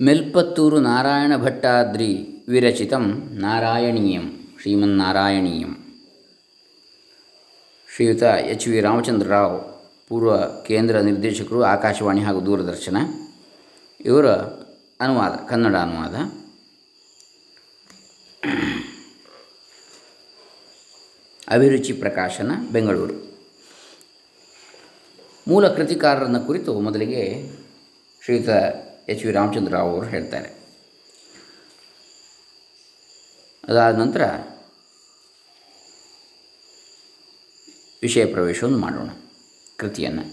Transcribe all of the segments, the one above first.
ಮೆಲ್ಪತ್ತೂರು ನಾರಾಯಣ ಭಟ್ಟಾದ್ರಿ ವಿರಚಿತಂ ನಾರಾಯಣೀಯಂ ಶ್ರೀಮನ್ನಾರಾಯಣೀಯಂ ಶ್ರೀಯುತ H V Ramachandra Rao ಪೂರ್ವ ಕೇಂದ್ರ ನಿರ್ದೇಶಕರು ಆಕಾಶವಾಣಿ ಹಾಗೂ ದೂರದರ್ಶನ। ಇವರ ಅನುವಾದ, ಕನ್ನಡ ಅನುವಾದ। ಅಭಿರುಚಿ ಪ್ರಕಾಶನ, ಬೆಂಗಳೂರು। ಮೂಲ ಕೃತಿಕಾರರನ್ನು ಕುರಿತು ಮೊದಲಿಗೆ ಶ್ರೀಯುತ ಎಚ್ ವಿ ರಾಮಚಂದ್ರ ರಾವ್ ಅವರು ಹೇಳ್ತಾರೆ. ಅದಾದ ನಂತರ ವಿಷಯ ಪ್ರವೇಶವನ್ನು ಮಾಡೋಣ, ಕೃತಿಯನ್ನು.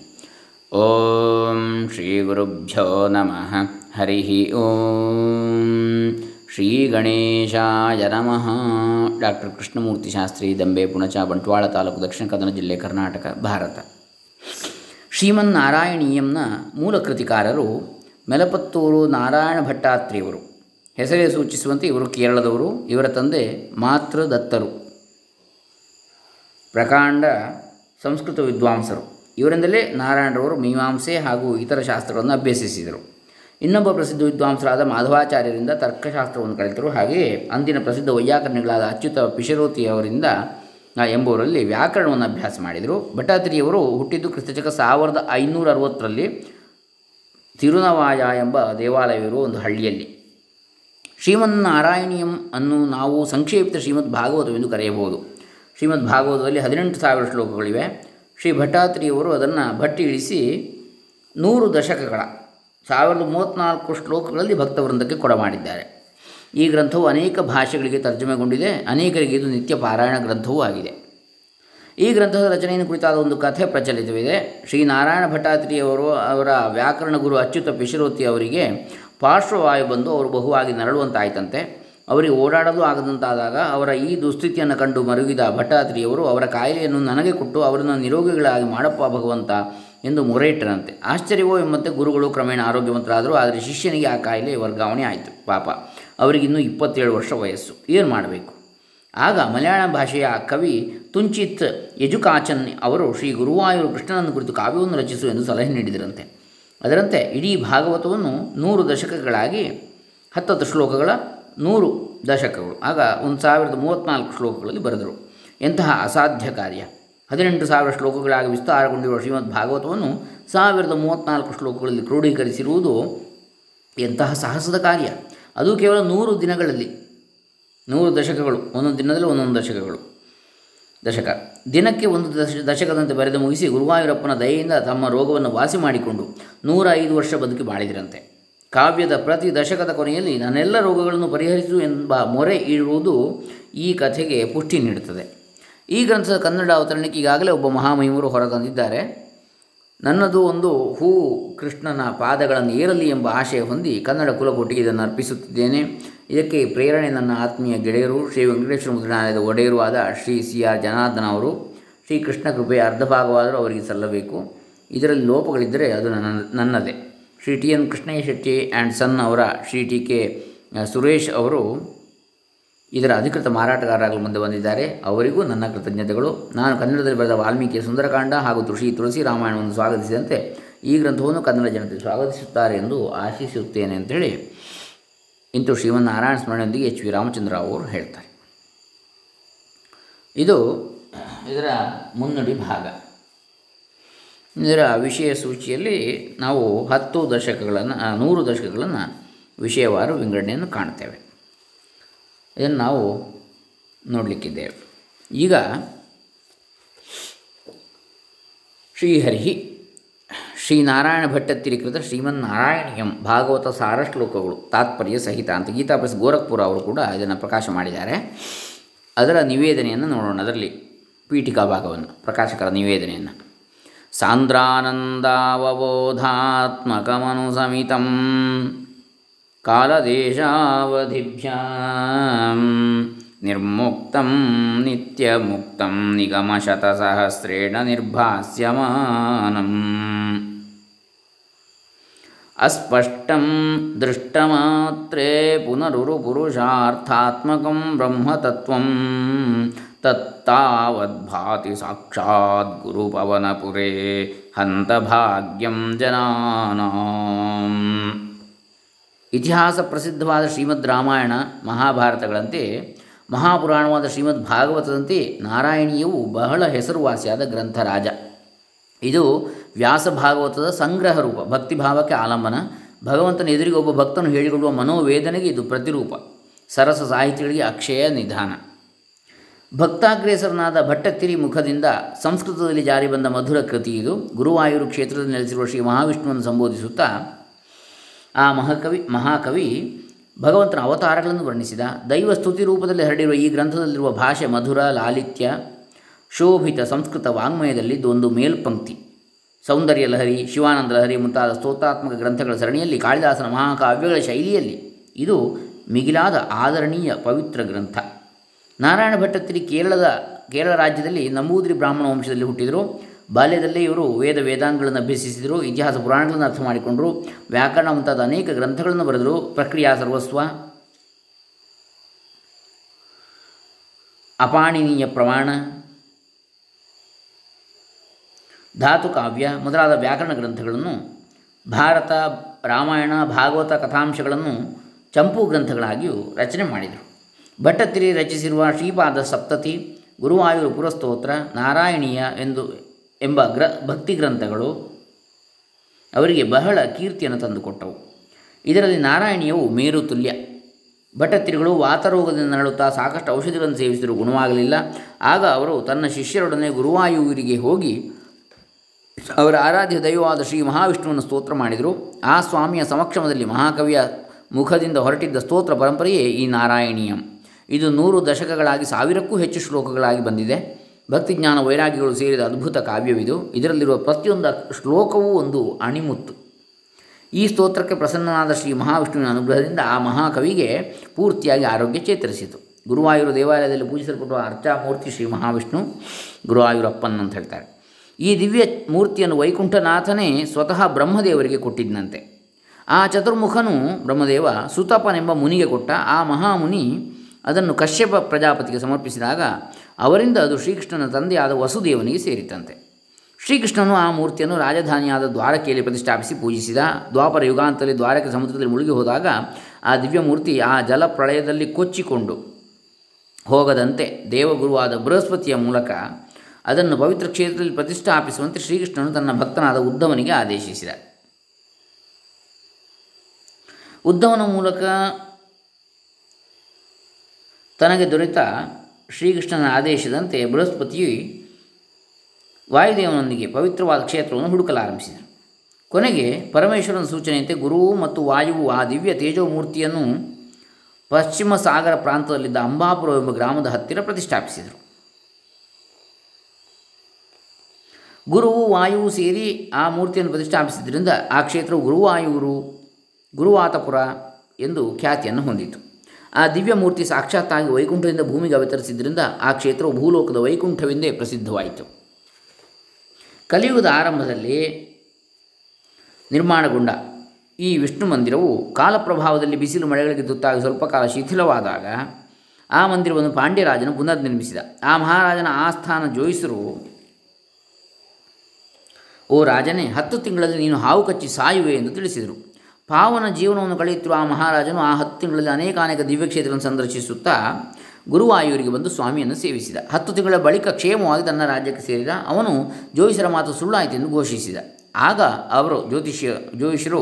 ಓಂ ಶ್ರೀ ಗುರುಭ್ಯೋ ನಮಃ. ಹರಿ ಓಂ ಶ್ರೀ ಗಣೇಶಾಯ ನಮಃ. ಡಾಕ್ಟರ್ ಕೃಷ್ಣಮೂರ್ತಿ ಶಾಸ್ತ್ರಿ, ದಂಬೆ, ಪುಣಚ, ಬಂಟ್ವಾಳ ತಾಲೂಕು, ದಕ್ಷಿಣ ಕನ್ನಡ ಜಿಲ್ಲೆ, ಕರ್ನಾಟಕ, ಭಾರತ. ಶ್ರೀಮನ್ನಾರಾಯಣೀಯಂನ ಮೂಲ ಕೃತಿಕಾರರು ಮೆಲಪತ್ತೂರು ನಾರಾಯಣ ಭಟ್ಟಾತ್ರಿಯವರು. ಹೆಸರೇ ಸೂಚಿಸುವಂತೆ ಇವರು ಕೇರಳದವರು, ಇವರ ತಂದೆ ಮಾತೃದತ್ತರು. ಪ್ರಕಾಂಡ ಸಂಸ್ಕೃತ ವಿದ್ವಾಂಸರು. ಇವರಿಂದಲೇ ನಾರಾಯಣರವರು ಮೀಮಾಂಸೆ ಹಾಗೂ ಇತರ ಶಾಸ್ತ್ರಗಳನ್ನು ಅಭ್ಯಸಿಸಿದರು. ಇನ್ನೊಬ್ಬ ಪ್ರಸಿದ್ಧ ವಿದ್ವಾಂಸರಾದ ಮಾಧವಾಚಾರ್ಯರಿಂದ ತರ್ಕಶಾಸ್ತ್ರವನ್ನು ಕಲಿತರು. ಹಾಗೆಯೇ ಅಂದಿನ ಪ್ರಸಿದ್ಧ ವೈಯಾಕರಣಿಗಳಾದ ಅಚ್ಯುತ ಪಿಶರೋತಿಯವರಿಂದ ಎಂಬುವರಲ್ಲಿ ವ್ಯಾಕರಣವನ್ನು ಅಭ್ಯಾಸ ಮಾಡಿದರು. ಭಟ್ಟಾತ್ರಿಯವರು ಹುಟ್ಟಿದ್ದು ಕ್ರಿಸ್ತಚಕ ಸಾವಿರದ ಐನೂರ ಅರವತ್ತರಲ್ಲಿ ತಿರುನವಾಯ ಎಂಬ ದೇವಾಲಯವಿರುವ ಒಂದು ಹಳ್ಳಿಯಲ್ಲಿ. ಶ್ರೀಮನ್ನಾರಾಯಣೀಯಂ ಅನ್ನು ನಾವು ಸಂಕ್ಷೇಪಿತ ಶ್ರೀಮದ್ ಭಾಗವತವೆಂದು ಕರೆಯಬಹುದು. ಶ್ರೀಮದ್ ಭಾಗವತದಲ್ಲಿ ಹದಿನೆಂಟು ಸಾವಿರ ಶ್ಲೋಕಗಳಿವೆ. ಶ್ರೀ ಭಟ್ಟಾತ್ರಿಯವರು ಅದನ್ನು ಭಟ್ಟಿ ಇಳಿಸಿ ನೂರು ದಶಕಗಳ, ಸಾವಿರದ ಮೂವತ್ತ್ನಾಲ್ಕು ಶ್ಲೋಕಗಳಲ್ಲಿ ಭಕ್ತವೃಂದಕ್ಕೆ ಕೊಡಮಾಡಿದ್ದಾರೆ ಈ ಗ್ರಂಥವು ಅನೇಕ ಭಾಷೆಗಳಿಗೆ ತರ್ಜಮೆಗೊಂಡಿದೆ. ಅನೇಕರಿಗೆ ಇದು ನಿತ್ಯ ಪಾರಾಯಣ ಗ್ರಂಥವೂ ಆಗಿದೆ. ಈ ಗ್ರಂಥದ ರಚನೆಯನ್ನು ಕುರಿತಾದ ಒಂದು ಕಥೆ ಪ್ರಚಲಿತವಿದೆ. ಶ್ರೀನಾರಾಯಣ ಭಟ್ಟಾತ್ರಿಯವರು ಅವರ ವ್ಯಾಕರಣ ಗುರು ಅಚ್ಯುತ ಪಿಶಿರೋತಿ ಅವರಿಗೆ ಪಾರ್ಶ್ವವಾಯು ಬಂದು ಅವರು ಬಹುವಾಗಿ ನರಳುವಂತಾಯ್ತಂತೆ. ಅವರಿಗೆ ಓಡಾಡಲು ಆಗದಂತಾದಾಗ ಅವರ ಈ ದುಸ್ಥಿತಿಯನ್ನು ಕಂಡು ಮರುಗಿದ ಭಟ್ಟಾತ್ರಿಯವರು ಅವರ ಕಾಯಿಲೆಯನ್ನು ನನಗೆ ಕೊಟ್ಟು ಅವರನ್ನು ನಿರೋಗಿಗಳಾಗಿ ಮಾಡಪ್ಪ ಭಗವಂತ ಎಂದು ಮೊರೆಯಿಟ್ಟರಂತೆ. ಆಶ್ಚರ್ಯವೋ ಎಂಬಂತೆ ಗುರುಗಳು ಕ್ರಮೇಣ ಆರೋಗ್ಯವಂತರಾದರು, ಆದರೆ ಶಿಷ್ಯನಿಗೆ ಆ ಕಾಯಿಲೆ ವರ್ಗಾವಣೆ ಆಯಿತು. ಪಾಪ, ಅವರಿಗಿನ್ನೂ ಇಪ್ಪತ್ತೇಳು ವರ್ಷ ವಯಸ್ಸು. ಏನು ಮಾಡಬೇಕು? ಆಗ ಮಲಯಾಳ ಭಾಷೆಯ ಕವಿ ತುಂಚಿತ್ ಯಜುಕಾಚನ್ ಅವರು ಶ್ರೀ ಗುರುವಾಯೂರು ಕೃಷ್ಣನನ್ನು ಕುರಿತು ಕಾವ್ಯವನ್ನು ರಚಿಸು ಎಂದು ಸಲಹೆ ನೀಡಿದರಂತೆ. ಅದರಂತೆ ಇಡೀ ಭಾಗವತವನ್ನು ನೂರು ದಶಕಗಳಾಗಿ, ಹತ್ತತ್ತು ಶ್ಲೋಕಗಳ ನೂರು ದಶಕಗಳು, ಆಗ ಒಂದು ಸಾವಿರದ ಮೂವತ್ತ್ನಾಲ್ಕು ಶ್ಲೋಕಗಳಲ್ಲಿ ಬರೆದರು. ಎಂತಹ ಅಸಾಧ್ಯ ಕಾರ್ಯ. ಹದಿನೆಂಟು ಸಾವಿರ ಶ್ಲೋಕಗಳಾಗಿ ವಿಸ್ತಾರಗೊಂಡಿರುವ ಶ್ರೀಮದ್ ಭಾಗವತವನ್ನು ಸಾವಿರದ ಮೂವತ್ತ್ನಾಲ್ಕು ಶ್ಲೋಕಗಳಲ್ಲಿ ಕ್ರೋಢೀಕರಿಸಿರುವುದು ಎಂತಹ ಸಾಹಸದ ಕಾರ್ಯ. ಅದು ಕೇವಲ ನೂರು ದಿನಗಳಲ್ಲಿ, ನೂರು ದಶಕಗಳು, ಒಂದೊಂದು ದಿನದಲ್ಲಿ ಒಂದೊಂದು ದಶಕಗಳು. ದಶಕ. ದಿನಕ್ಕೆ ಒಂದು ದಶ, ದಶಕದಂತೆ ಬರೆದು ಮುಗಿಸಿ ಗುರುವಾಯೂರಪ್ಪನ ದಯೆಯಿಂದ ತಮ್ಮ ರೋಗವನ್ನು ವಾಸಿ ಮಾಡಿಕೊಂಡು ನೂರ ಐದು ವರ್ಷ ಬದುಕಿ ಬಾಳಿದಿರಂತೆ. ಕಾವ್ಯದ ಪ್ರತಿ ದಶಕದ ಕೊನೆಯಲ್ಲಿ ನನ್ನೆಲ್ಲ ರೋಗಗಳನ್ನು ಪರಿಹರಿಸು ಎಂಬ ಮೊರೆ ಇರುವುದು ಈ ಕಥೆಗೆ ಪುಷ್ಟಿ ನೀಡುತ್ತದೆ. ಈ ಗ್ರಂಥದ ಕನ್ನಡ ಅವತರಣಕ್ಕೆ ಈಗಾಗಲೇ ಒಬ್ಬ ಮಹಾಮಹಿಮರು ಹೊರತಂದಿದ್ದಾರೆ. ನನ್ನದು ಒಂದು ಹೂ ಕೃಷ್ಣನ ಪಾದಗಳನ್ನು ಏರಲಿ ಎಂಬ ಆಶಯ ಹೊಂದಿ ಕನ್ನಡ ಕುಲಕೋಟಿಗೆ ಇದನ್ನು ಅರ್ಪಿಸುತ್ತಿದ್ದೇನೆ. ಇದಕ್ಕೆ ಪ್ರೇರಣೆ ನನ್ನ ಆತ್ಮೀಯ ಗೆಳೆಯರು, ಶ್ರೀ ವೆಂಕಟೇಶ್ವರ ಮುದ್ರಣಾಲಯದ ಒಡೆಯರು ಆದ ಶ್ರೀ ಸಿ ಆರ್ ಜನಾರ್ದನ ಅವರು. ಶ್ರೀ ಕೃಷ್ಣ ಕೃಪೆಯ ಅರ್ಧ ಭಾಗವಾದರೂ ಅವರಿಗೆ ಸಲ್ಲಬೇಕು. ಇದರಲ್ಲಿ ಲೋಪಗಳಿದ್ದರೆ ಅದು ನನ್ನ, ನನ್ನದೇ. Shri T N Krishnayya Shetty and son ಅವರ ಶ್ರೀ ಟಿ ಕೆ ಸುರೇಶ್ ಅವರು ಇದರ ಅಧಿಕೃತ ಮಾರಾಟಗಾರರಾಗಲು ಮುಂದೆ ಬಂದಿದ್ದಾರೆ. ಅವರಿಗೂ ನನ್ನ ಕೃತಜ್ಞತೆಗಳು. ನಾನು ಕನ್ನಡದಲ್ಲಿ ಬರೆದ ವಾಲ್ಮೀಕಿಯ ಸುಂದರಕಾಂಡ ಹಾಗೂ ತುಳಸಿ ತುಳಸಿ ರಾಮಾಯಣವನ್ನು ಸ್ವಾಗತಿಸಿದಂತೆ ಈ ಗ್ರಂಥವನ್ನು ಕನ್ನಡ ಜನತೆ ಸ್ವಾಗತಿಸುತ್ತಾರೆ ಎಂದು ಆಶಿಸುತ್ತೇನೆ ಅಂತೇಳಿ ಇಂತು ಶ್ರೀಮನ್ನಾರಾಯಣ ಸ್ಮರಣೆಯೊಂದಿಗೆ ಎಚ್ ವಿ ರಾಮಚಂದ್ರ ಅವರು ಹೇಳ್ತಾರೆ. ಇದು ಇದರ ಮುನ್ನುಡಿ ಭಾಗ. ಇದರ ವಿಷಯ ಸೂಚಿಯಲ್ಲಿ ನಾವು ಹತ್ತು ದಶಕಗಳನ್ನು, ನೂರು ದಶಕಗಳನ್ನು ವಿಷಯವಾರು ವಿಂಗಡಣೆಯನ್ನು ಕಾಣ್ತೇವೆ. ಇದನ್ನು ನಾವು ನೋಡಲಿಕ್ಕಿದ್ದೇವೆ. ಈಗ ಶ್ರೀಹರಿ ಶ್ರೀನಾರಾಯಣ ಭಟ್ಟತ್ತಿರಿಕೃತ ಶ್ರೀಮನ್ನಾರಾಯಣೀಯಂ ಭಾಗವತ ಸಾರ ಶ್ಲೋಕಗಳು ತಾತ್ಪರ್ಯ ಸಹಿತ ಅಂತ ಗೀತಾ ಪ್ರೆಸ್ ಗೋರಖ್ಪುರ ಅವರು ಕೂಡ ಇದನ್ನು ಪ್ರಕಾಶ ಮಾಡಿದ್ದಾರೆ. ಅದರ ನಿವೇದನೆಯನ್ನು ನೋಡೋಣ. ಅದರಲ್ಲಿ ಪೀಠಿಕಾ ಭಾಗವನ್ನು, ಪ್ರಕಾಶಕರ ನಿವೇದನೆಯನ್ನು. ಸಾಂದ್ರಾನಂದಾವಬೋಧಾತ್ಮಕಮನು कालदेशावधिभ्यां निर्मुक्तं नित्यमुक्तं निगमशतसहस्रेण निर्भास्यमानम् अस्पष्टं दृष्टमात्रे पुनरुरुपुरुषार्थात्मकं ब्रह्मतत्त्वं तत्तावद्भाति साक्षाद्गुरुपवनपुरे हन्तभाग्यं जनानाम् ಇತಿಹಾಸ ಪ್ರಸಿದ್ಧವಾದ ಶ್ರೀಮದ್ ರಾಮಾಯಣ ಮಹಾಭಾರತಗಳಂತೆ, ಮಹಾಪುರಾಣವಾದ ಶ್ರೀಮದ್ ಭಾಗವತದಂತೆ ನಾರಾಯಣೀಯವು ಬಹಳ ಹೆಸರುವಾಸಿಯಾದ ಗ್ರಂಥರಾಜ. ಇದು ವ್ಯಾಸ ಭಾಗವತದ ಸಂಗ್ರಹ ರೂಪ ಭಕ್ತಿಭಾವಕ್ಕೆ ಆಲಂಬನ, ಭಗವಂತನ ಎದುರಿಗೆ ಒಬ್ಬ ಭಕ್ತನು ಹೇಳಿಕೊಳ್ಳುವ ಮನೋವೇದನೆಗೆ ಇದು ಪ್ರತಿರೂಪ, ಸರಸ ಸಾಹಿತ್ಯಗಳಿಗೆ ಅಕ್ಷಯ ನಿಧಾನ. ಭಕ್ತಾಗ್ರೇಸರನಾದ ಭಟ್ಟತಿರಿ ಮುಖದಿಂದ ಸಂಸ್ಕೃತದಲ್ಲಿ ಜಾರಿ ಬಂದ ಮಧುರ ಕೃತಿ ಇದು. ಗುರುವಾಯೂರು ಕ್ಷೇತ್ರದಲ್ಲಿ ನೆಲೆಸಿರುವ ಶ್ರೀ ಮಹಾವಿಷ್ಣುವನ್ನು ಸಂಬೋಧಿಸುತ್ತಾ ಆ ಮಹಾಕವಿ ಮಹಾಕವಿ ಭಗವಂತನ ಅವತಾರಗಳನ್ನು ವರ್ಣಿಸಿದ. ದೈವ ಸ್ತುತಿ ರೂಪದಲ್ಲಿ ಹರಡಿರುವ ಈ ಗ್ರಂಥದಲ್ಲಿರುವ ಭಾಷೆ ಮಧುರ, ಲಾಲಿತ್ಯ, ಶೋಭಿತ ಸಂಸ್ಕೃತ ವಾಂಗ್ಮಯದಲ್ಲಿ ಒಂದು ಮೇಲ್ಪಂಕ್ತಿ. ಸೌಂದರ್ಯ ಲಹರಿ, ಶಿವಾನಂದ ಲಹರಿ ಮುಂತಾದ ಸ್ತೋತ್ರಾತ್ಮಕ ಗ್ರಂಥಗಳ ಸರಣಿಯಲ್ಲಿ ಕಾಳಿದಾಸನ ಮಹಾಕಾವ್ಯಗಳ ಶೈಲಿಯಲ್ಲಿ ಇದು ಮಿಗಿಲಾದ ಆದರಣೀಯ ಪವಿತ್ರ ಗ್ರಂಥ. ನಾರಾಯಣ ಭಟ್ಟತ್ರಿ ಕೇರಳದ, ಕೇರಳ ರಾಜ್ಯದಲ್ಲಿ ನಂಬೂದ್ರಿ ಬ್ರಾಹ್ಮಣ ವಂಶದಲ್ಲಿ ಹುಟ್ಟಿದರು. ಬಾಲ್ಯದಲ್ಲೇ ಇವರು ವೇದ ವೇದಾಂಗಗಳನ್ನು ಅಭ್ಯಸಿಸಿದರು, ಇತಿಹಾಸ ಪುರಾಣಗಳನ್ನು ಅರ್ಥ ಮಾಡಿಕೊಂಡರು, ವ್ಯಾಕರಣ ಮುಂತಾದ ಅನೇಕ ಗ್ರಂಥಗಳನ್ನು ಬರೆದರು. ಪ್ರಕ್ರಿಯಾ ಸರ್ವಸ್ವ. ಅಪಾಣಿನೀಯ ಪ್ರಮಾಣ. ಧಾತುಕಾವ್ಯ ಮೊದಲಾದ ವ್ಯಾಕರಣ ಗ್ರಂಥಗಳನ್ನು, ಭಾರತ, ರಾಮಾಯಣ, ಭಾಗವತ ಕಥಾಂಶಗಳನ್ನು ಚಂಪು ಗ್ರಂಥಗಳಾಗಿಯೂ ರಚನೆ ಮಾಡಿದರು. ಭಟ್ಟತಿರಿ ರಚಿಸಿರುವ ಶ್ರೀಪಾದ ಸಪ್ತತಿ, ಗುರುವಾಯೂರು ಪುರಸ್ತೋತ್ರ, ನಾರಾಯಣೀಯ ಎಂದು ಎಂಬ ಗ್ರ, ಭಕ್ತಿ ಗ್ರಂಥಗಳು ಅವರಿಗೆ ಬಹಳ ಕೀರ್ತಿಯನ್ನು ತಂದುಕೊಟ್ಟವು. ಇದರಲ್ಲಿ ನಾರಾಯಣೀಯವು ಮೇರು ತುಲ್ಯ. ಭಟ್ಟತಿರಿಗಳು ವಾತರೋಗದಿಂದ ನರಳುತ್ತಾ ಸಾಕಷ್ಟು ಔಷಧಿಗಳನ್ನು ಸೇವಿಸಿದರೂ ಗುಣವಾಗಲಿಲ್ಲ. ಆಗ ಅವರು ತನ್ನ ಶಿಷ್ಯರೊಡನೆ ಗುರುವಾಯೂರಿಗೆ ಹೋಗಿ ಅವರ ಆರಾಧ್ಯ ದೈವವಾದ ಶ್ರೀ ಮಹಾವಿಷ್ಣುವನ್ನು ಸ್ತೋತ್ರ ಮಾಡಿದರು. ಆ ಸ್ವಾಮಿಯ ಸಮಕ್ಷಮದಲ್ಲಿ ಮಹಾಕವಿಯ ಮುಖದಿಂದ ಹೊರಟಿದ್ದ ಸ್ತೋತ್ರ ಪರಂಪರೆಯೇ ಈ ನಾರಾಯಣೀಯಂ. ಇದು ನೂರು ದಶಕಗಳಾಗಿ ಸಾವಿರಕ್ಕೂ ಹೆಚ್ಚು ಶ್ಲೋಕಗಳಾಗಿ ಬಂದಿದೆ. ಭಕ್ತಿಜ್ಞಾನ ವೈರಾಗ್ಯಗಳು ಸೇರಿದ ಅದ್ಭುತ ಕಾವ್ಯವಿದು. ಇದರಲ್ಲಿರುವ ಪ್ರತಿಯೊಂದು ಶ್ಲೋಕವೂ ಒಂದು ಅಣಿಮುತ್ತು. ಈ ಸ್ತೋತ್ರಕ್ಕೆ ಪ್ರಸನ್ನನಾದ ಶ್ರೀ ಮಹಾವಿಷ್ಣುವಿನ ಅನುಗ್ರಹದಿಂದ ಆ ಮಹಾಕವಿಗೆ ಪೂರ್ತಿಯಾಗಿ ಆರೋಗ್ಯ ಚೇತರಿಸಿತು. ಗುರುವಾಯೂರು ದೇವಾಲಯದಲ್ಲಿ ಪೂಜಿಸಲ್ಪಡುವ ಅರ್ಚಾಮೂರ್ತಿ ಶ್ರೀ ಮಹಾವಿಷ್ಣು ಗುರುವಾಯೂರಪ್ಪನ್ ಅಂತ ಹೇಳ್ತಾರೆ. ಈ ದಿವ್ಯ ಮೂರ್ತಿಯನ್ನು ವೈಕುಂಠನಾಥನೇ ಸ್ವತಃ ಬ್ರಹ್ಮದೇವರಿಗೆ ಕೊಟ್ಟಿದ್ದನಂತೆ ಆ ಚತುರ್ಮುಖನು ಬ್ರಹ್ಮದೇವ ಸುತಪನೆಂಬ ಮುನಿಗೆ ಕೊಟ್ಟ ಆ ಮಹಾಮುನಿ ಅದನ್ನು ಕಶ್ಯಪ ಪ್ರಜಾಪತಿಗೆ ಸಮರ್ಪಿಸಿದಾಗ ಅವರಿಂದ ಅದು ಶ್ರೀಕೃಷ್ಣನ ತಂದೆಯಾದ ವಸುದೇವನಿಗೆ ಸೇರಿತಂತೆ ಶ್ರೀಕೃಷ್ಣನು ಆ ಮೂರ್ತಿಯನ್ನು ರಾಜಧಾನಿಯಾದ ದ್ವಾರಕೆಯಲ್ಲಿ ಪ್ರತಿಷ್ಠಾಪಿಸಿ ಪೂಜಿಸಿದ. ದ್ವಾಪರ ಯುಗಾಂತದಲ್ಲಿ ದ್ವಾರಕೆ ಸಮುದ್ರದಲ್ಲಿ ಮುಳುಗಿ ಹೋದಾಗ ಆ ದಿವ್ಯಮೂರ್ತಿ ಆ ಜಲಪ್ರಳಯದಲ್ಲಿ ಕೊಚ್ಚಿಕೊಂಡು ಹೋಗದಂತೆ ದೇವಗುರುವಾದ ಬೃಹಸ್ಪತಿಯ ಮೂಲಕ ಅದನ್ನು ಪವಿತ್ರ ಕ್ಷೇತ್ರದಲ್ಲಿ ಪ್ರತಿಷ್ಠಾಪಿಸುವಂತೆ ಶ್ರೀಕೃಷ್ಣನು ತನ್ನ ಭಕ್ತನಾದ ಉದ್ದವನಿಗೆ ಆದೇಶಿಸಿದ. ಉದ್ದವನ ಮೂಲಕ ತನಗೆ ದೊರೆತ ಶ್ರೀಕೃಷ್ಣನ ಆದೇಶದಂತೆ ಬೃಹಸ್ಪತಿಯು ವಾಯುದೇವನೊಂದಿಗೆ ಪವಿತ್ರವಾದ ಕ್ಷೇತ್ರವನ್ನು ಹುಡುಕಲಾರಂಭಿಸಿದರು. ಕೊನೆಗೆ ಪರಮೇಶ್ವರನ ಸೂಚನೆಯಂತೆ ಗುರುವು ಮತ್ತು ವಾಯುವು ಆ ದಿವ್ಯ ತೇಜೋಮೂರ್ತಿಯನ್ನು ಪಶ್ಚಿಮ ಸಾಗರ ಪ್ರಾಂತದಲ್ಲಿದ್ದ ಅಂಬಾಪುರ ಎಂಬ ಗ್ರಾಮದ ಹತ್ತಿರ ಪ್ರತಿಷ್ಠಾಪಿಸಿದರು. ಗುರುವು ವಾಯುವು ಸೇರಿ ಆ ಮೂರ್ತಿಯನ್ನು ಪ್ರತಿಷ್ಠಾಪಿಸಿದ್ದರಿಂದ ಆ ಕ್ಷೇತ್ರವು ಗುರುವಾಯೂರು, ಗುರುವಾತಪುರ ಎಂದು ಖ್ಯಾತಿಯನ್ನು ಹೊಂದಿತು. ಆ ದಿವ್ಯ ಮೂರ್ತಿ ಸಾಕ್ಷಾತ್ತಾಗಿ ವೈಕುಂಠದಿಂದ ಭೂಮಿಗೆ ಅವತರಿಸಿದ್ದರಿಂದ ಆ ಕ್ಷೇತ್ರವು ಭೂಲೋಕದ ವೈಕುಂಠವೆಂದೇ ಪ್ರಸಿದ್ಧವಾಯಿತು. ಕಲಿಯುಗದ ಆರಂಭದಲ್ಲಿ ನಿರ್ಮಾಣಗೊಂಡ ಈ ವಿಷ್ಣು ಮಂದಿರವು ಕಾಲಪ್ರಭಾವದಲ್ಲಿ ಬಿಸಿಲು ಮಳೆಗಳಿಗೆ ತುತ್ತಾಗಿ ಸ್ವಲ್ಪ ಕಾಲ ಶಿಥಿಲವಾದಾಗ ಆ ಮಂದಿರವನ್ನು ಪಾಂಡ್ಯರಾಜನು ಪುನರ್ನಿರ್ಮಿಸಿದ. ಆ ಮಹಾರಾಜನ ಆಸ್ಥಾನ ಜೋಯಿಸರು. ಓ ರಾಜನೇ, ಹತ್ತು ತಿಂಗಳಲ್ಲಿ ನೀನು ಹಾವು ಕಚ್ಚಿ ಸಾಯುವೆ ಎಂದು ತಿಳಿಸಿದರು. ಪಾವನ ಜೀವನವನ್ನು ಕಳೆಯುತ್ತಿರುವ ಆ ಮಹಾರಾಜನು ಆ ಹತ್ತು ತಿಂಗಳಲ್ಲಿ ಅನೇಕ ಅನೇಕ ದಿವ್ಯಕ್ಷೇತ್ರಗಳನ್ನು ಸಂದರ್ಶಿಸುತ್ತಾ ಗುರುವಾಯೂರಿಗೆ ಬಂದು ಸ್ವಾಮಿಯನ್ನು ಸೇವಿಸಿದ. ಹತ್ತು ತಿಂಗಳ ಬಳಿಕ ಕ್ಷೇಮವಾಗಿ ತನ್ನ ರಾಜ್ಯಕ್ಕೆ ಸೇರಿದ. ಅವನು ಜ್ಯೋತಿಷರ ಮಾತು ಸುಳ್ಳಾಯಿತು ಎಂದು ಘೋಷಿಸಿದ. ಆಗ ಅವರು ಜ್ಯೋತಿಷ್ಯ ಜ್ಯೋತಿಷರು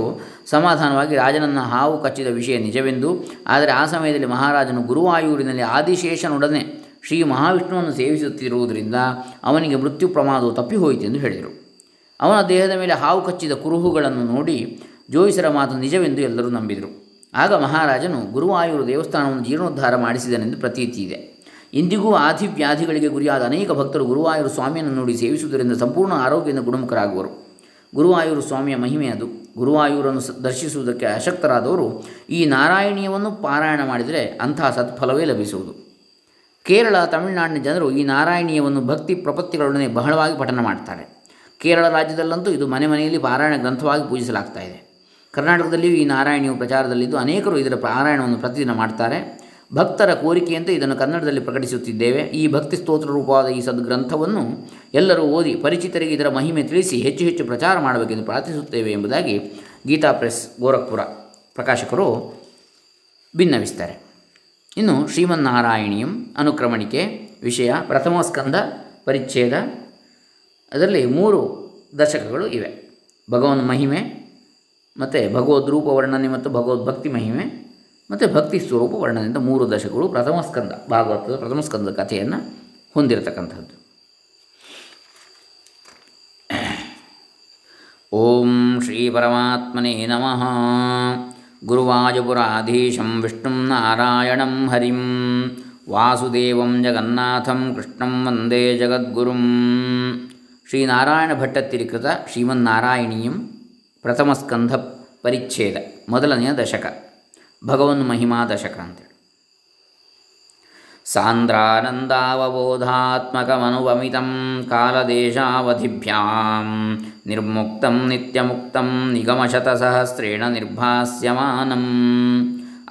ಸಮಾಧಾನವಾಗಿ ರಾಜನನ್ನು ಹಾವು ಕಚ್ಚಿದ ವಿಷಯ ನಿಜವೆಂದು, ಆದರೆ ಆ ಸಮಯದಲ್ಲಿ ಮಹಾರಾಜನು ಗುರುವಾಯೂರಿನಲ್ಲಿ ಆದಿಶೇಷನೊಡನೆ ಶ್ರೀ ಮಹಾವಿಷ್ಣುವನ್ನು ಸೇವಿಸುತ್ತಿರುವುದರಿಂದ ಅವನಿಗೆ ಮೃತ್ಯು ಪ್ರಮಾದವು ತಪ್ಪಿಹೋಯಿತು ಎಂದು ಹೇಳಿದರು. ಅವನ ದೇಹದ ಮೇಲೆ ಹಾವು ಕಚ್ಚಿದ ಕುರುಹುಗಳನ್ನು ನೋಡಿ ಜೋಯಿಸರ ಮಾತು ನಿಜವೆಂದು ಎಲ್ಲರೂ ನಂಬಿದರು. ಆಗ ಮಹಾರಾಜನು ಗುರುವಾಯೂರು ದೇವಸ್ಥಾನವನ್ನು ಜೀರ್ಣೋದ್ಧಾರ ಮಾಡಿಸಿದನೆಂದು ಪ್ರತೀತಿ ಇದೆ. ಇಂದಿಗೂ ಆದಿ ವ್ಯಾಧಿಗಳಿಗೆ ಗುರಿಯಾದ ಅನೇಕ ಭಕ್ತರು ಗುರುವಾಯೂರು ಸ್ವಾಮಿಯನ್ನು ನೋಡಿ ಸೇವಿಸುವುದರಿಂದ ಸಂಪೂರ್ಣ ಆರೋಗ್ಯದಿಂದ ಗುಣಮುಖರಾಗುವರು ಗುರುವಾಯೂರು ಸ್ವಾಮಿಯ ಮಹಿಮೆ ಅದು. ಗುರುವಾಯೂರನ್ನು ದರ್ಶಿಸುವುದಕ್ಕೆ ಅಶಕ್ತರಾದವರು ಈ ನಾರಾಯಣೀಯವನ್ನು ಪಾರಾಯಣ ಮಾಡಿದರೆ ಅಂತಹ ಸತ್ಫಲವೇ ಲಭಿಸುವುದು. ಕೇರಳ, ತಮಿಳುನಾಡಿನ ಜನರು ಈ ನಾರಾಯಣೀಯವನ್ನು ಭಕ್ತಿ ಪ್ರಪತ್ತಿಗಳೊಡನೆ ಬಹಳವಾಗಿ ಪಠನ ಮಾಡ್ತಾರೆ. ಕೇರಳ ರಾಜ್ಯದಲ್ಲಂತೂ ಇದು ಮನೆ ಮನೆಯಲ್ಲಿ ಪಾರಾಯಣ ಗ್ರಂಥವಾಗಿ ಪೂಜಿಸಲಾಗ್ತಾ ಕರ್ನಾಟಕದಲ್ಲಿಯೂ ಈ ನಾರಾಯಣಿಯು ಪ್ರಚಾರದಲ್ಲಿದ್ದು ಅನೇಕರು ಇದರ ಪಾರಾಯಣವನ್ನು ಪ್ರತಿದಿನ ಮಾಡ್ತಾರೆ. ಭಕ್ತರ ಕೋರಿಕೆಯಂತೆ ಇದನ್ನು ಕನ್ನಡದಲ್ಲಿ ಪ್ರಕಟಿಸುತ್ತಿದ್ದೇವೆ. ಈ ಭಕ್ತಿ ಸ್ತೋತ್ರ ರೂಪವಾದ ಈ ಸದ್ಗ್ರಂಥವನ್ನು ಎಲ್ಲರೂ ಓದಿ ಪರಿಚಿತರಿಗೆ ಇದರ ಮಹಿಮೆ ತಿಳಿಸಿ ಹೆಚ್ಚು ಹೆಚ್ಚು ಪ್ರಚಾರ ಮಾಡಬೇಕೆಂದು ಪ್ರಾರ್ಥಿಸುತ್ತೇವೆ ಎಂಬುದಾಗಿ ಗೀತಾ ಪ್ರೆಸ್, ಗೋರಖ್ಪುರ ಪ್ರಕಾಶಕರು ಭಿನ್ನವಿಸ್ತಾರೆ ಇನ್ನು ಶ್ರೀಮನ್ನಾರಾಯಣೀಯಂ ಅನುಕ್ರಮಣಿಕೆ ವಿಷಯ, ಪ್ರಥಮ ಸ್ಕಂದ ಪರಿಚ್ಛೇದ, ಅದರಲ್ಲಿ ಮೂರು ದಶಕಗಳು ಇವೆ. ಭಗವನ್ ಮಹಿಮೆ ಮತ್ತು ಭಗವದ್ ರೂಪ ವರ್ಣನೆ ಮತ್ತು ಭಗವದ್ ಭಕ್ತಿ ಮಹಿಮೆ, ಮತ್ತು ಭಕ್ತಿ ಸ್ವರೂಪ ವರ್ಣನೆಯಿಂದ ಮೂರು ದಶಕಗಳು ಪ್ರಥಮ ಸ್ಕಂದ, ಭಾಗವತದ ಪ್ರಥಮ ಸ್ಕಂದ ಕಥೆಯನ್ನು ಹೊಂದಿರತಕ್ಕಂಥದ್ದು ಓಂ ಶ್ರೀ ಪರಮಾತ್ಮನೇ ನಮಃ. ಗುರುವಾಯುಪುರಾಧೀಶಂ ವಿಷ್ಣುಂ ನಾರಾಯಣಂ ಹರಿಂ. ವಾಸುದೇವಂ ಜಗನ್ನಾಥಂ ಕೃಷ್ಣಂ ವಂದೇ ಜಗದ್ಗುರುಂ. ಶ್ರೀನಾರಾಯಣ ಭಟ್ಟತ್ತಿರಿಕೃತ ಶ್ರೀಮನ್ನಾರಾಯಣೀಯಂ. ಪ್ರಥಮ ಸ್ಕಂಧ ಪರಿಚ್ಛೇದ, ಮೊದಲನೆಯ ದಶಕ, ಭಗವನ್ ಮಹಿಮಾ ದಶಕ ಅಂತೇಳಿ ಸಾಂದ್ರಾನಂದಾವಬೋಧಾತ್ಮಕಮನುವಮಿತಂ ಕಾಲದೇಶಾವಧಿಭ್ಯಾಂ, ನಿರ್ಮುಕ್ತಂ ನಿತ್ಯಮುಕ್ತಂ ನಿಗಮಶತಸಹಸ್ರೇಣ ನಿರ್ಭಾಸ್ಯಮಾನಂ.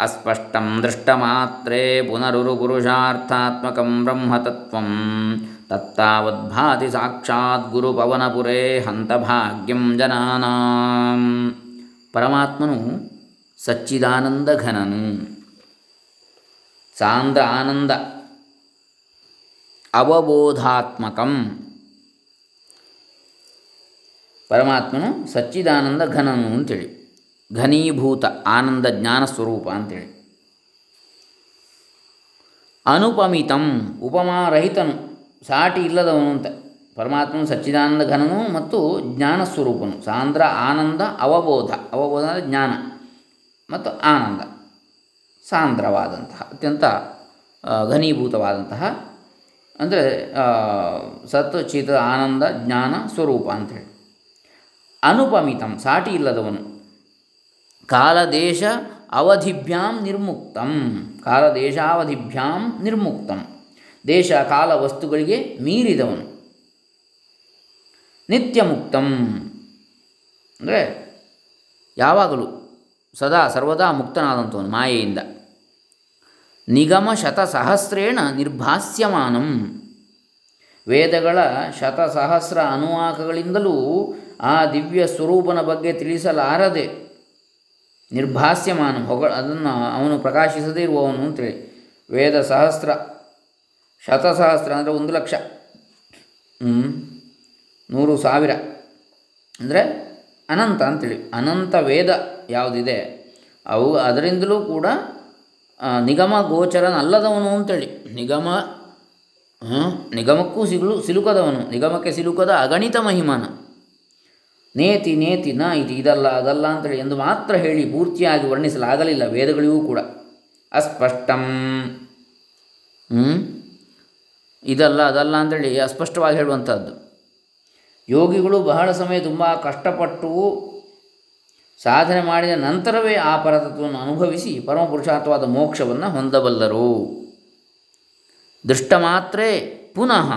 ಅಸ್ಪಷ್ಟಂ ದೃಷ್ಟಮಾತ್ರೇ ಪುನರುರುಪುರುಷಾರ್ಥಾತ್ಮಕಂ ಬ್ರಹ್ಮತತ್ವಂ. ತತ್ತಾವದ್ಭಾತಿ ಸಾಕ್ಷಾತ್ ಗುರುಪವನಪುರೇ ಹಂತಭಾಗ್ಯಂ ಜನಾನಾಂ. ಪರಮಾತ್ಮನು ಸಚ್ಚಿದಾನಂದ ಘನನು ಸಾಂದ್ರ ಆನಂದ ಅವಬೋಧಾತ್ಮಕಂ. ಪರಮಾತ್ಮನು ಸಚ್ಚಿದಾನಂದ ಘನನು ಅಂತೇಳಿ. ಘನೀಭೂತ ಆನಂದ ಜ್ಞಾನ ಸ್ವರೂಪ ಅಂತೇಳಿ. ಅನುಪಮಿತಂ ಉಪಮಾರಹಿತನು. ಸಾಟಿ ಇಲ್ಲದವನು ಅಂತ. ಪರಮಾತ್ಮನು ಸಚ್ಚಿದಾನಂದ ಘನನು ಮತ್ತು ಜ್ಞಾನ ಸ್ವರೂಪನು ಸಾಂದ್ರ, ಆನಂದ, ಅವಬೋಧ. ಅವಬೋಧ ಅಂದರೆ ಜ್ಞಾನ ಮತ್ತು ಆನಂದ. ಸಾಂದ್ರವಾದಂತಹ, ಅತ್ಯಂತ ಘನೀಭೂತವಾದಂತಹ, ಅಂದರೆ ಸತ್, ಚಿತ್, ಆನಂದ, ಜ್ಞಾನ, ಸ್ವರೂಪ ಅಂಥೇಳಿ. ಅನುಪಮಿತಂ, ಸಾಟಿ ಇಲ್ಲದವನು. ಕಾಲದೇಶ ಅವಧಿಭ್ಯಾಂ ನಿರ್ಮುಕ್ತಂ. ಕಾಲದೇಶಾವಧಿಭ್ಯಾಂ ನಿರ್ಮುಕ್ತಂ. ದೇಶ ಕಾಲ ವಸ್ತುಗಳಿಗೆ ಮೀರಿದವನು. ನಿತ್ಯ ಮುಕ್ತಂ ಅಂದರೆ ಯಾವಾಗಲೂ ಸದಾ ಸರ್ವದಾ ಮುಕ್ತನಾದಂಥವನು ಮಾಯೆಯಿಂದ. ನಿಗಮ ಶತಸಹಸ್ರೇಣ ನಿರ್ಭಾಸ್ಯಮಾನಂ. ವೇದಗಳ ಶತಸಹಸ್ರ ಅನುವಾಕಗಳಿಂದಲೂ ಆ ದಿವ್ಯ ಸ್ವರೂಪನ ಬಗ್ಗೆ ತಿಳಿಸಲಾರದೆ ನಿರ್ಭಾಸ್ಯಮಾನ. ಹೊಗ ಅದನ್ನು ಅವನು ಪ್ರಕಾಶಿಸದೇ ಇರುವವನು ಅಂತೇಳಿ. ವೇದ ಸಹಸ್ರ ಶತಸಹಸ್ರ ಅಂದರೆ ಒಂದು ಲಕ್ಷ. ನೂರು ಸಾವಿರ. ಅಂದರೆ ಅನಂತ ಅಂತೇಳಿ. ಅನಂತ ವೇದ ಯಾವುದಿದೆ? ಅವು ಅದರಿಂದಲೂ ಕೂಡ ನಿಗಮ ಗೋಚರನಲ್ಲದವನು ಅಂತೇಳಿ. ನಿಗಮ ನಿಗಮಕ್ಕೂ ಸಿಗಲು ಸಿಲುಕದವನು. ನಿಗಮಕ್ಕೆ ಸಿಲುಕದ ಅಗಣಿತ ಮಹಿಮಾನ. ನೇತಿ ನೇತಿ ನ ಇದು ಇದಲ್ಲ, ಅದಲ್ಲ ಅಂತೇಳಿ ಎಂದು ಮಾತ್ರ ಹೇಳಿ ಪೂರ್ತಿಯಾಗಿ ವರ್ಣಿಸಲಾಗಲಿಲ್ಲ ವೇದಗಳಿಗೂ ಕೂಡ. ಅಸ್ಪಷ್ಟಂ? ಇದಲ್ಲ ಅದಲ್ಲ ಅಂತೇಳಿ ಅಸ್ಪಷ್ಟವಾಗಿ ಹೇಳುವಂಥದ್ದು. ಯೋಗಿಗಳು ಬಹಳ ಸಮಯ ತುಂಬ ಕಷ್ಟಪಟ್ಟು ಸಾಧನೆ ಮಾಡಿದ ನಂತರವೇ ಆ ಪರತತ್ವವನ್ನು ಅನುಭವಿಸಿ ಪರಮ ಪುರುಷಾರ್ಥವಾದ ಮೋಕ್ಷವನ್ನು ಹೊಂದಬಲ್ಲರು. ದೃಷ್ಟ ಮಾತ್ರೇ ಪುನಃ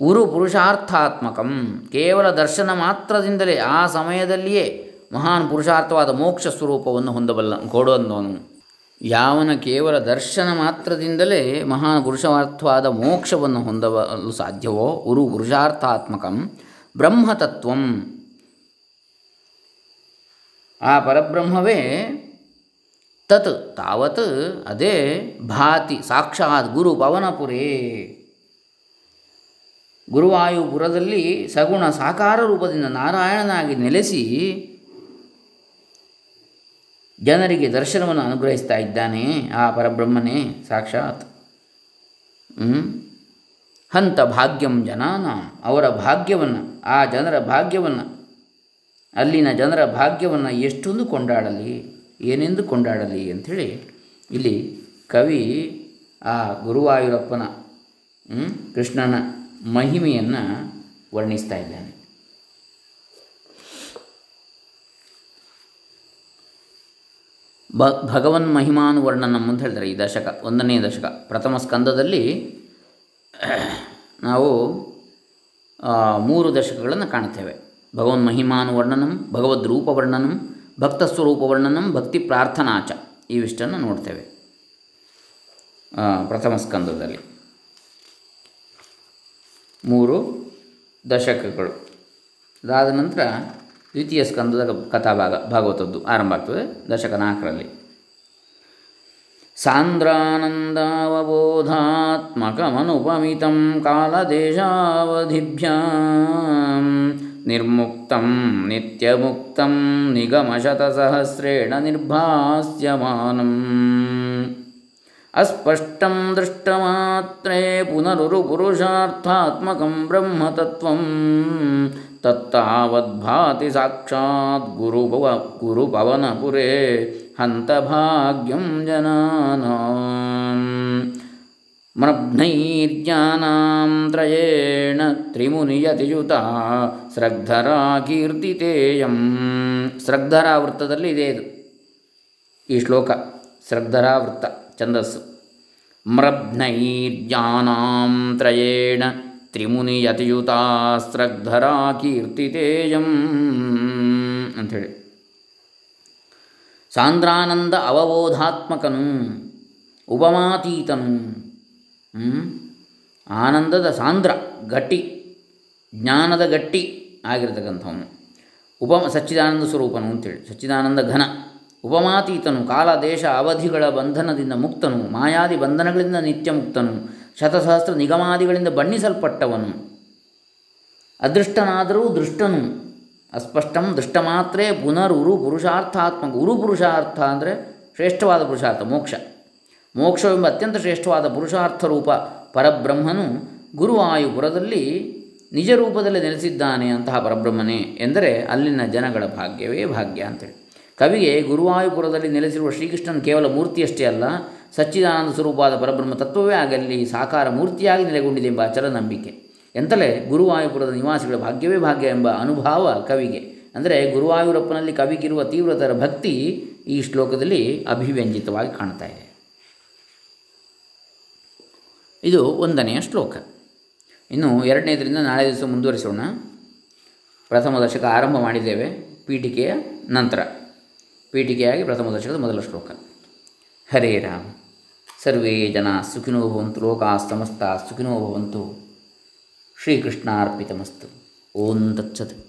ಉರು ಪುರುಷಾರ್ಥಾತ್ಮಕಂ. ಕೇವಲ ದರ್ಶನ ಮಾತ್ರದಿಂದಲೇ ಆ ಸಮಯದಲ್ಲಿಯೇ ಮಹಾನ್ ಪುರುಷಾರ್ಥವಾದ ಮೋಕ್ಷ ಸ್ವರೂಪವನ್ನು ಹೊಂದಬಲ್ಲ ಕೊಡುವನು ಯಾವನ ಕೇವಲ ದರ್ಶನ ಮಾತ್ರದಿಂದಲೇ ಮಹಾನ್ ಪುರುಷಾರ್ಥವಾದ ಮೋಕ್ಷವನ್ನು ಹೊಂದಲು ಸಾಧ್ಯವೋ? ಉರು ಪುರುಷಾರ್ಥಾತ್ಮಕಂ ಬ್ರಹ್ಮತತ್ವಂ. ಆ ಪರಬ್ರಹ್ಮವೇ ತತ್, ತಾವತ್, ಅದೇ ಭಾತಿ, ಸಾಕ್ಷಾತ್ ಗುರು ಪವನಪುರೇ. ಗುರುವಾಯುಪುರದಲ್ಲಿ ಸಗುಣ ಸಾಕಾರ ರೂಪದಿಂದ ನಾರಾಯಣನಾಗಿ ನೆಲೆಸಿ ಜನರಿಗೆ ದರ್ಶನವನ್ನು ಅನುಗ್ರಹಿಸ್ತಾ ಇದ್ದಾನೆ ಆ ಪರಬ್ರಹ್ಮನೇ, ಸಾಕ್ಷಾತ್? ಹಂತ ಭಾಗ್ಯಂ ಜನಾನ. ಅವರ ಭಾಗ್ಯವನ್ನು, ಆ ಜನರ ಭಾಗ್ಯವನ್ನು, ಅಲ್ಲಿನ ಜನರ ಭಾಗ್ಯವನ್ನು ಎಷ್ಟೊಂದು ಕೊಂಡಾಡಲಿ, ಏನೆಂದು ಕೊಂಡಾಡಲಿ ಅಂಥೇಳಿ ಇಲ್ಲಿ ಕವಿ ಆ ಗುರುವಾಯೂರಪ್ಪನ ಕೃಷ್ಣನ ಮಹಿಮೆಯನ್ನು ವರ್ಣಿಸ್ತಾ ಇದ್ದಾನೆ. ಬ ಭಗವನ್ ಮಹಿಮಾನು ವರ್ಣನ ಅಂತ ಹೇಳ್ತಾರೆ ಈ ದಶಕ, ಒಂದನೇ ದಶಕ. ಪ್ರಥಮ ಸ್ಕಂದದಲ್ಲಿ ನಾವು ಮೂರು ದಶಕಗಳನ್ನು ಕಾಣ್ತೇವೆ ಭಗವನ್ ಮಹಿಮಾನು ವರ್ಣನಂ, ಭಗವದ್ ರೂಪವರ್ಣನಂ ಭಕ್ತ ಸ್ವರೂಪ ವರ್ಣನಂ, ಭಕ್ತಿ ಪ್ರಾರ್ಥನಾಚ ಇವಿಷ್ಟನ್ನು ನೋಡ್ತೇವೆ. ಪ್ರಥಮ ಸ್ಕಂದದಲ್ಲಿ. ಮೂರು ದಶಕಗಳು. ಅದಾದ ನಂತರ ದ್ವಿತೀಯ ಸ್ಕಂದದ ಕಥಾಭಾಗ ಭಾಗವತದ್ದು ಆರಂಭ ಆಗ್ತದೆ ದಶಕ ನಾಲ್ಕರಲ್ಲಿ. ಸಾಂದ್ರಾನಂದಾವಬೋಧಾತ್ಮಕಮನುಪಮಿತಂ ಕಾಲದೇಶಾವಧಿಭ್ಯಾಂ ನಿರ್ಮುಕ್ತಂ ನಿತ್ಯಮುಕ್ತಂ ನಿಗಮಶತಸಹಸ್ರೇಣ ನಿರ್ಭಾಸ್ಯಮಾನಂ. ಅಸ್ಪಷ್ಟಂ ದೃಷ್ಟಮಾತ್ರೇ ಪುನರುರುಪುರುಷಾರ್ಥಾತ್ಮಕಂ ಬ್ರಹ್ಮತತ್ವಂ तत्तावद्भाति साक्षात् गुरुभव गुरुपवनपुरे हन्तभाग्यं जनानां म्रभ्नैर्ज्ञानां त्रयेण त्रिमुनियतियुता ಸ್ರಗ್ಧರಾ ಕೀರ್ತಿತೇಯಂ ಸ್ರಗ್ಧರಾ ವೃತ್ತದಲ್ಲಿ ಇದೆ ಇದು ಈ ಶ್ಲೋಕ ಸ್ರಗ್ಧರಾ ವೃತ್ತ ಛಂದಸ್ಸು ಮ್ರಭ್ನೈರ್ಜ್ಞಾನಾಂ ತ್ರಯೇಣ ತ್ರಿಮುನಿಯತಿಯುತಾ ಸ್ರಗ್ಧರಾ ಕೀರ್ತಿತೇಯಂ ಅಂಥೇಳಿ. ಸಾಂದ್ರಾನಂದ ಅವಬೋಧಾತ್ಮಕನು, ಉಪಮಾತೀತನು ಆನಂದದ ಸಾಂದ್ರ, ಗಟ್ಟಿ, ಜ್ಞಾನದ ಗಟ್ಟಿ ಆಗಿರತಕ್ಕಂಥವನು. ಉಪ ಸಚ್ಚಿದಾನಂದ ಸ್ವರೂಪನು ಅಂತೇಳಿ ಸಚ್ಚಿದಾನಂದ ಘನ, ಉಪಮಾತೀತನು ಕಾಲ ದೇಶ ಅವಧಿಗಳ ಬಂಧನದಿಂದ ಮುಕ್ತನು, ಮಾಯಾದಿ ಬಂಧನಗಳಿಂದ ನಿತ್ಯ ಮುಕ್ತನು ಶತಸಹಸ್ರ ನಿಗಮಾದಿಗಳಿಂದ ಬಣ್ಣಿಸಲ್ಪಟ್ಟವನು. ಅದೃಷ್ಟನಾದರೂ ದೃಷ್ಟನು. ಅಸ್ಪಷ್ಟಂ ದೃಷ್ಟ ಮಾತ್ರೇ ಪುನರುರು ಪುರುಷಾರ್ಥಾತ್ಮಕ, ಉರು ಪುರುಷಾರ್ಥ ಅಂದರೆ ಶ್ರೇಷ್ಠವಾದ ಪುರುಷಾರ್ಥ, ಮೋಕ್ಷ. ಮೋಕ್ಷವೆಂಬ ಅತ್ಯಂತ ಶ್ರೇಷ್ಠವಾದ ಪುರುಷಾರ್ಥ ರೂಪ ಪರಬ್ರಹ್ಮನು ಗುರುವಾಯುಪುರದಲ್ಲಿ ನಿಜ ರೂಪದಲ್ಲಿ ನೆಲೆಸಿದ್ದಾನೆ ಅಂತಹ ಪರಬ್ರಹ್ಮನೇ ಎಂದರೆ ಅಲ್ಲಿನ ಜನಗಳ ಭಾಗ್ಯವೇ ಭಾಗ್ಯ ಅಂತೇಳಿ. ಕವಿಗೆ ಗುರುವಾಯುಪುರದಲ್ಲಿ ನೆಲೆಸಿರುವ ಶ್ರೀಕೃಷ್ಣನ ಕೇವಲ ಮೂರ್ತಿಯಷ್ಟೇ ಅಲ್ಲ ಸಚ್ಚಿದಾನಂದ ಸ್ವರೂಪವಾದ ಪರಬ್ರಹ್ಮ ತತ್ವವೇ ಆಗಲಿ, ಸಾಕಾರ ಮೂರ್ತಿಯಾಗಿ ನೆಲೆಗೊಂಡಿದೆ ಎಂಬ ಅಚಲ ನಂಬಿಕೆ ಎಂತಲೇ ಗುರುವಾಯುಪುರದ ನಿವಾಸಿಗಳ ಭಾಗ್ಯವೇ ಭಾಗ್ಯ ಎಂಬ ಅನುಭಾವ ಕವಿಗೆ. ಅಂದರೆ ಗುರುವಾಯೂರಪ್ಪನಲ್ಲಿ ಕವಿಗಿರುವ ತೀವ್ರತರ ಭಕ್ತಿ ಈ ಶ್ಲೋಕದಲ್ಲಿ ಅಭಿವ್ಯಂಜಿತವಾಗಿ ಕಾಣ್ತಾ ಇದೆ. ಇದು ಒಂದನೆಯ ಶ್ಲೋಕ. ಇನ್ನು ಎರಡನೇದರಿಂದ ನಾಳೆ ದಿವಸ ಮುಂದುವರಿಸೋಣ. ಪ್ರಥಮ ದಶಕ ಆರಂಭ ಮಾಡಿದ್ದೇವೆ, ಪೀಠಿಕೆಯ ನಂತರ. ಪೀಠಿಕೆಯಾಗಿ ಪ್ರಥಮ ದಶಕದ ಮೊದಲ ಶ್ಲೋಕ. ಹರೇ ರಾಮ. ಸರ್ವೇ ಜನ ಸುಖಿನೋ ಭವಂತು ಲೋಕಾ ಸಮಸ್ತ ಸುಖಿನೋ ಭವಂತು. ಶ್ರೀಕೃಷ್ಣಾರ್ಪಿತಮಸ್ತು. ಓಂ ತತ್ಸತ್.